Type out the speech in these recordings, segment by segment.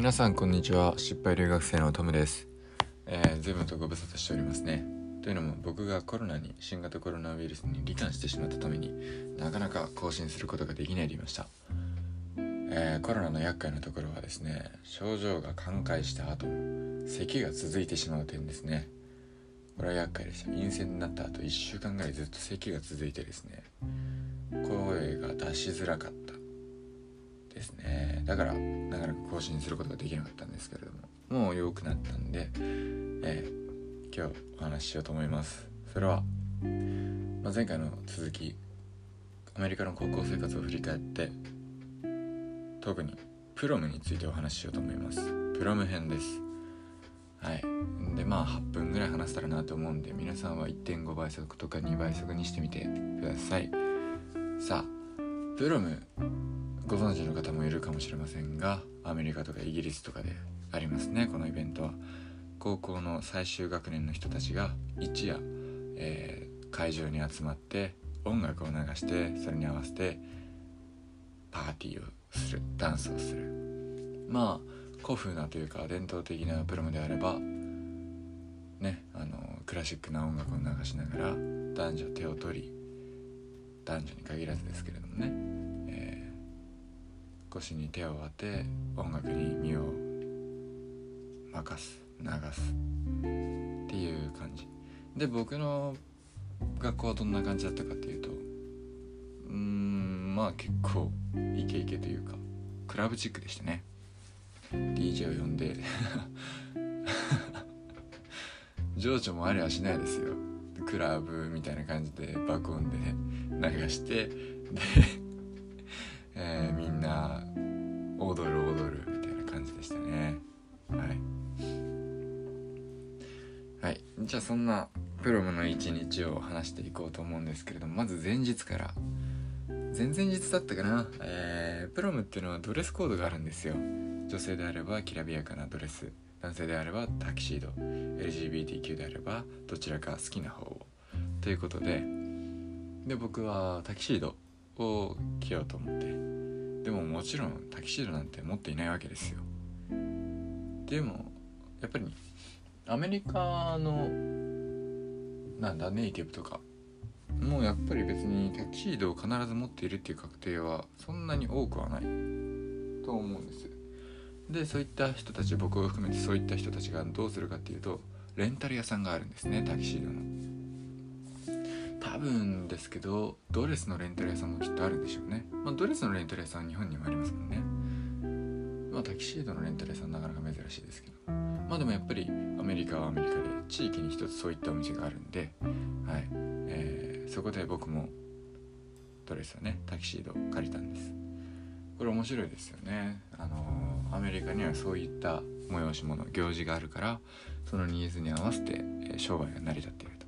皆さんこんにちは。失敗留学生のトムです、えー、随分とご無沙汰しておりますね。というのも僕がコロナに新型コロナウイルスに罹患してしまったためになかなか更新することができないでいました、えー、コロナの厄介なところはですね症状が寛解した後も咳が続いてしまう点ですね。これは厄介でした。陰性になった後1週間ぐらいずっと咳が続いてですね声が出しづらかった。ですね。だからなかなか更新することができなかったんですけれどももう良くなったんで、えー、今日お話ししようと思います。それは、まあ、前回の続きアメリカの高校生活を振り返って特にプロムについてお話ししようと思います。プロム編です。はい。でまあ8分ぐらい話せたらなと思うんで皆さんは1.5倍速とか2倍速にしてみてください。さあプロムご存知の方もいるかもしれませんがアメリカとかイギリスとかでありますね。このイベントは。高校の最終学年の人たちが一夜、えー、会場に集まって音楽を流してそれに合わせてパーティーをする。ダンスをする。まあ古風なというか伝統的なプロムであればねあのクラシックな音楽を流しながら男女手を取り男女に限らずですけれどもね。腰に手を当て音楽に身を任す流すっていう感じ。で僕の学校はどんな感じだったかっていうとうんまあ結構イケイケというかクラブチックでしたね。DJ を呼んで 情緒もありはしないですよ。クラブみたいな感じで爆音でね流してでえー、踊る踊るみたいな感じでしたね。はい。はい。じゃあそんなプロムの一日を話していこうと思うんですけれどもまず前日から。前々日だったかな、えー、プロムっていうのはドレスコードがあるんですよ。女性であればきらびやかなドレス。男性であればタキシード。LGBTQ であればどちらか好きな方を。ということで。で僕はタキシードを着ようと思って。でももちろんタキシードなんて持っていないわけですよ。でもやっぱりアメリカのなんだネイティブとかもうやっぱり別にタキシードを必ず持っているっていう確定はそんなに多くはない。と思うんです。でそういった人たち僕を含めてそういった人たちがどうするかっていうとレンタル屋さんがあるんですねタキシードの。分ですけどドレスのレンタル屋さんもきっとあるんでしょうね、まあ、ドレスのレンタル屋さん日本にもありますもんね。まあタキシードのレンタル屋さんなかなか珍しいですけど。まあでもやっぱりアメリカはアメリカで地域に一つそういったお店があるんではい。えー、そこで僕もドレスをねタキシードを借りたんです。これ面白いですよね。あのー、アメリカにはそういった催し物行事があるからそのニーズに合わせて、商売が成り立っている。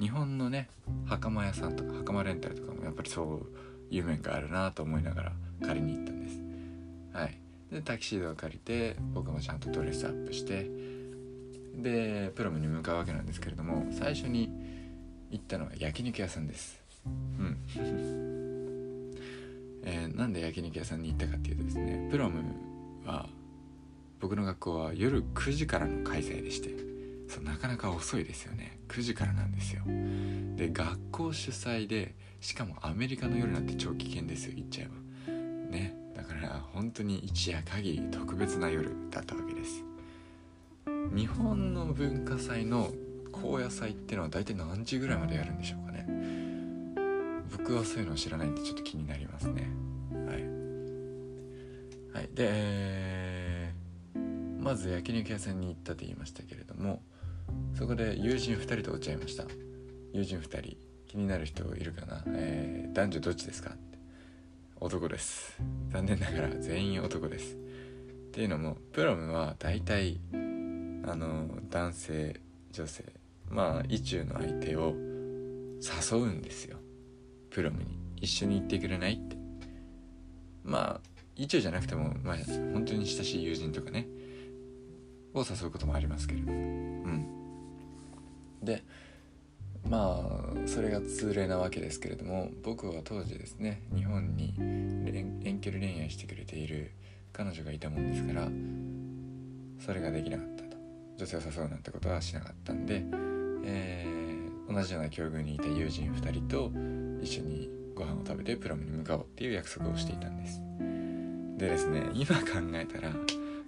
日本のね袴屋さんとか袴レンタルとかもやっぱりそういう面があるなと思いながら借りに行ったんです。はい。でタキシードを借りて僕もちゃんとドレスアップしてでプロムに向かうわけなんですけれども最初に行ったのは焼肉屋さんです。うん。えー、なんで焼肉屋さんに行ったかっていうとですねプロムは僕の学校は夜9時からの開催でしてそうなかなか遅いですよね。9時からなんですよ。で学校主催でしかもアメリカの夜なんて超危険ですよ言っちゃえば。ね。だから本当に一夜限り特別な夜だったわけです。日本の文化祭の高野祭ってのは大体何時ぐらいまでやるんでしょうかね。僕はそういうのを知らないんでちょっと気になりますね。はい、はい、でまず焼肉屋さんに行ったと言いましたけれどもそこで友人2人と落ち合いました。友人2人気になる人いるかな、えー、男女どっちですか？って男です。残念ながら全員男です。っていうのもプロムは大体あの男性女性まあ意中の相手を誘うんですよ。プロムに。一緒に行ってくれないって。まあ意中じゃなくてもまあ本当に親しい友人とかねを誘うこともありますけれどうん。でまあそれが通例なわけですけれども僕は当時ですね日本に遠距離恋愛してくれている彼女がいたもんですからそれができなかったと。女性を誘うなんてことはしなかったんで、えー、同じような境遇にいた友人2人と一緒にご飯を食べてプロムに向かおうっていう約束をしていたんです。でですね今考えたら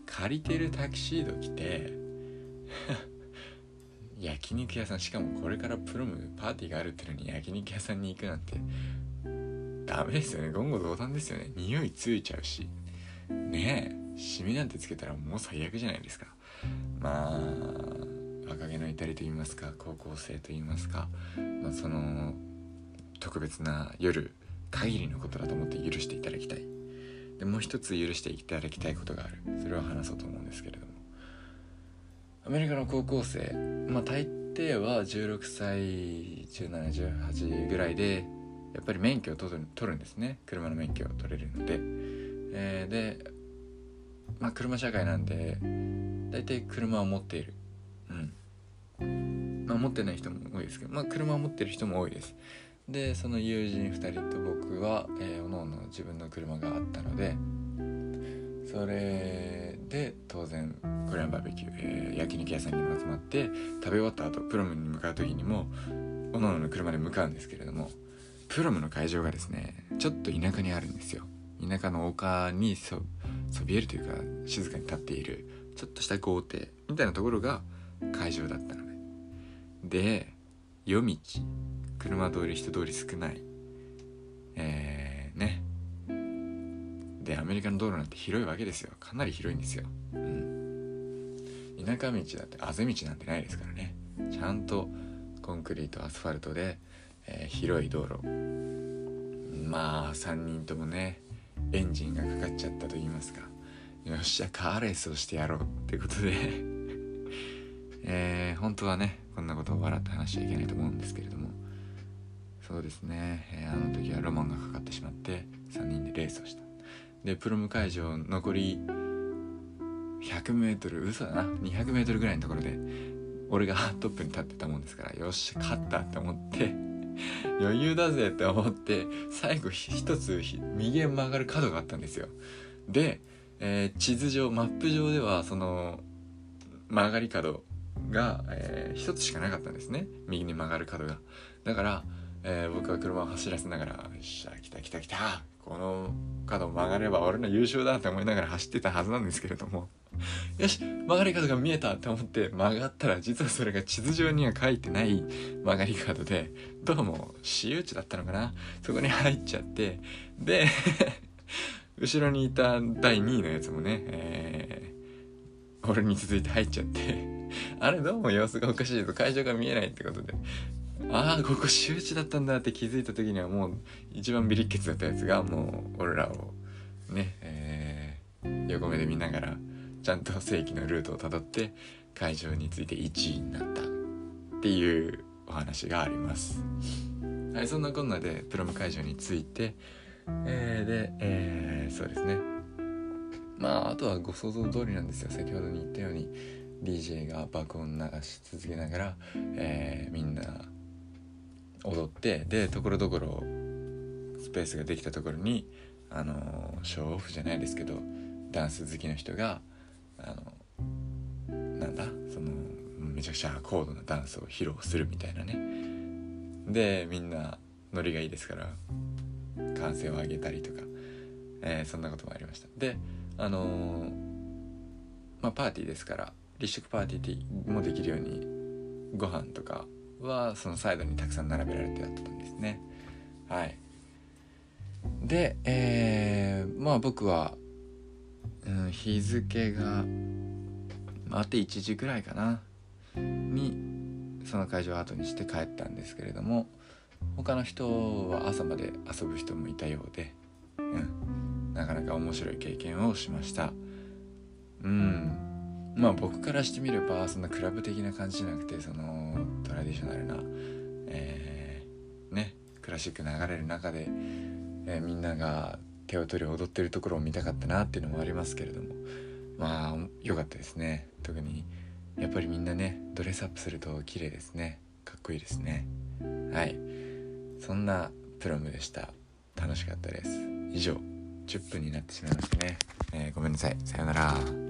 借りてるタキシード着て焼肉屋さんしかもこれからプロムパーティーがあるってのに焼肉屋さんに行くなんてダメですよね。言語道断ですよね。匂いついちゃうし。ねえシミなんてつけたらもう最悪じゃないですか。まあ若気の至りと言いますか高校生と言いますか、まあ、その特別な夜限りのことだと思って許していただきたい。でもう一つ許していただきたいことがある。それを話そうと思うんですけれども。アメリカの高校生まあ大抵は16歳1718ぐらいでやっぱり免許を取る取るんですね。車の免許を取れるので、えー、でまあ車社会なんで大体車を持っている。うん。まあ持ってない人も多いですけどまあ車を持ってる人も多いです。でその友人2人と僕は、えー、おのおの自分の車があったのでそれで当然コリアンバーベキュー、えー、焼肉屋さんにも集まって食べ終わった後プロムに向かう時にもおのおの車で向かうんですけれどもプロムの会場がですねちょっと田舎にあるんですよ。田舎の丘にそそびえるというか静かに立っているちょっとした豪邸みたいなところが会場だったのでで夜道車通り人通り少ないメリカの道路なんて広いわけですよ。かなり広いんですよ、うん、田舎道だってあぜ道なんてないですからね。ちゃんとコンクリートアスファルトで、えー、広い道路。まあ3人ともねエンジンがかかっちゃったと言いますか。よっしゃカーレースをしてやろうってことで。えー、本当はねこんなことを笑って話しちゃいけないと思うんですけれども。そうですね、えー、あの時はロマンがかかってしまって3人でレースをした。でプロム会場残り 100m 嘘だな。200m ぐらいのところで俺が トップに立ってたもんですからよし勝ったって思って 余裕だぜって思って最後一つ右へ曲がる角があったんですよ。で、えー、地図上マップ上ではその曲がり角が、えー、一つしかなかったんですね。右に曲がる角が。だからえー、僕は車を走らせながら「よっしゃ来た来た来たこの角曲がれば俺の優勝だ」って思いながら走ってたはずなんですけれども。よし曲がり角が見えたって思って曲がったら実はそれが地図上には書いてない曲がり角でどうも私有地だったのかな？そこに入っちゃって。で 後ろにいた第2位のやつもね、えー、俺に続いて入っちゃって。あれどうも様子がおかしいと会場が見えないってことで。ああここ周知だったんだって気づいた時にはもう一番ビリッケツだったやつがもう俺らをね、えー、横目で見ながらちゃんと正規のルートをたどって会場について1位になったっていうお話があります。はい、そんなこんなでプロム会場について、えー、で、えー、そうですねまああとはご想像通りなんですよ先ほどに言ったように DJ が爆音流し続けながら、えー、みんな踊ってでところどころスペースができたところにあのショーオフじゃないですけどダンス好きの人があのなんだそのめちゃくちゃ高度なダンスを披露するみたいなね。でみんなノリがいいですから歓声を上げたりとか、えー、そんなこともありました。であのー、まあパーティーですから立食パーティーもできるようにご飯とかはそのサイドにたくさん並べられてあったんですね。はい。でえー、まあ僕は、うん、日付があって1時ぐらいかな。にその会場を後にして帰ったんですけれども他の人は朝まで遊ぶ人もいたようで、うん、なかなか面白い経験をしました。うん。まあ僕からしてみればそんなクラブ的な感じじゃなくてそのトラディショナルな、えー、ねクラシック流れる中で、えー、みんなが手を取り踊ってるところを見たかったなっていうのもありますけれどもまあ良かったですね。特にやっぱりみんなねドレスアップすると綺麗ですね。かっこいいですね。はい。そんなプロムでした。楽しかったです。以上。10分になってしまいましたね、えー、ごめんなさい。さようなら。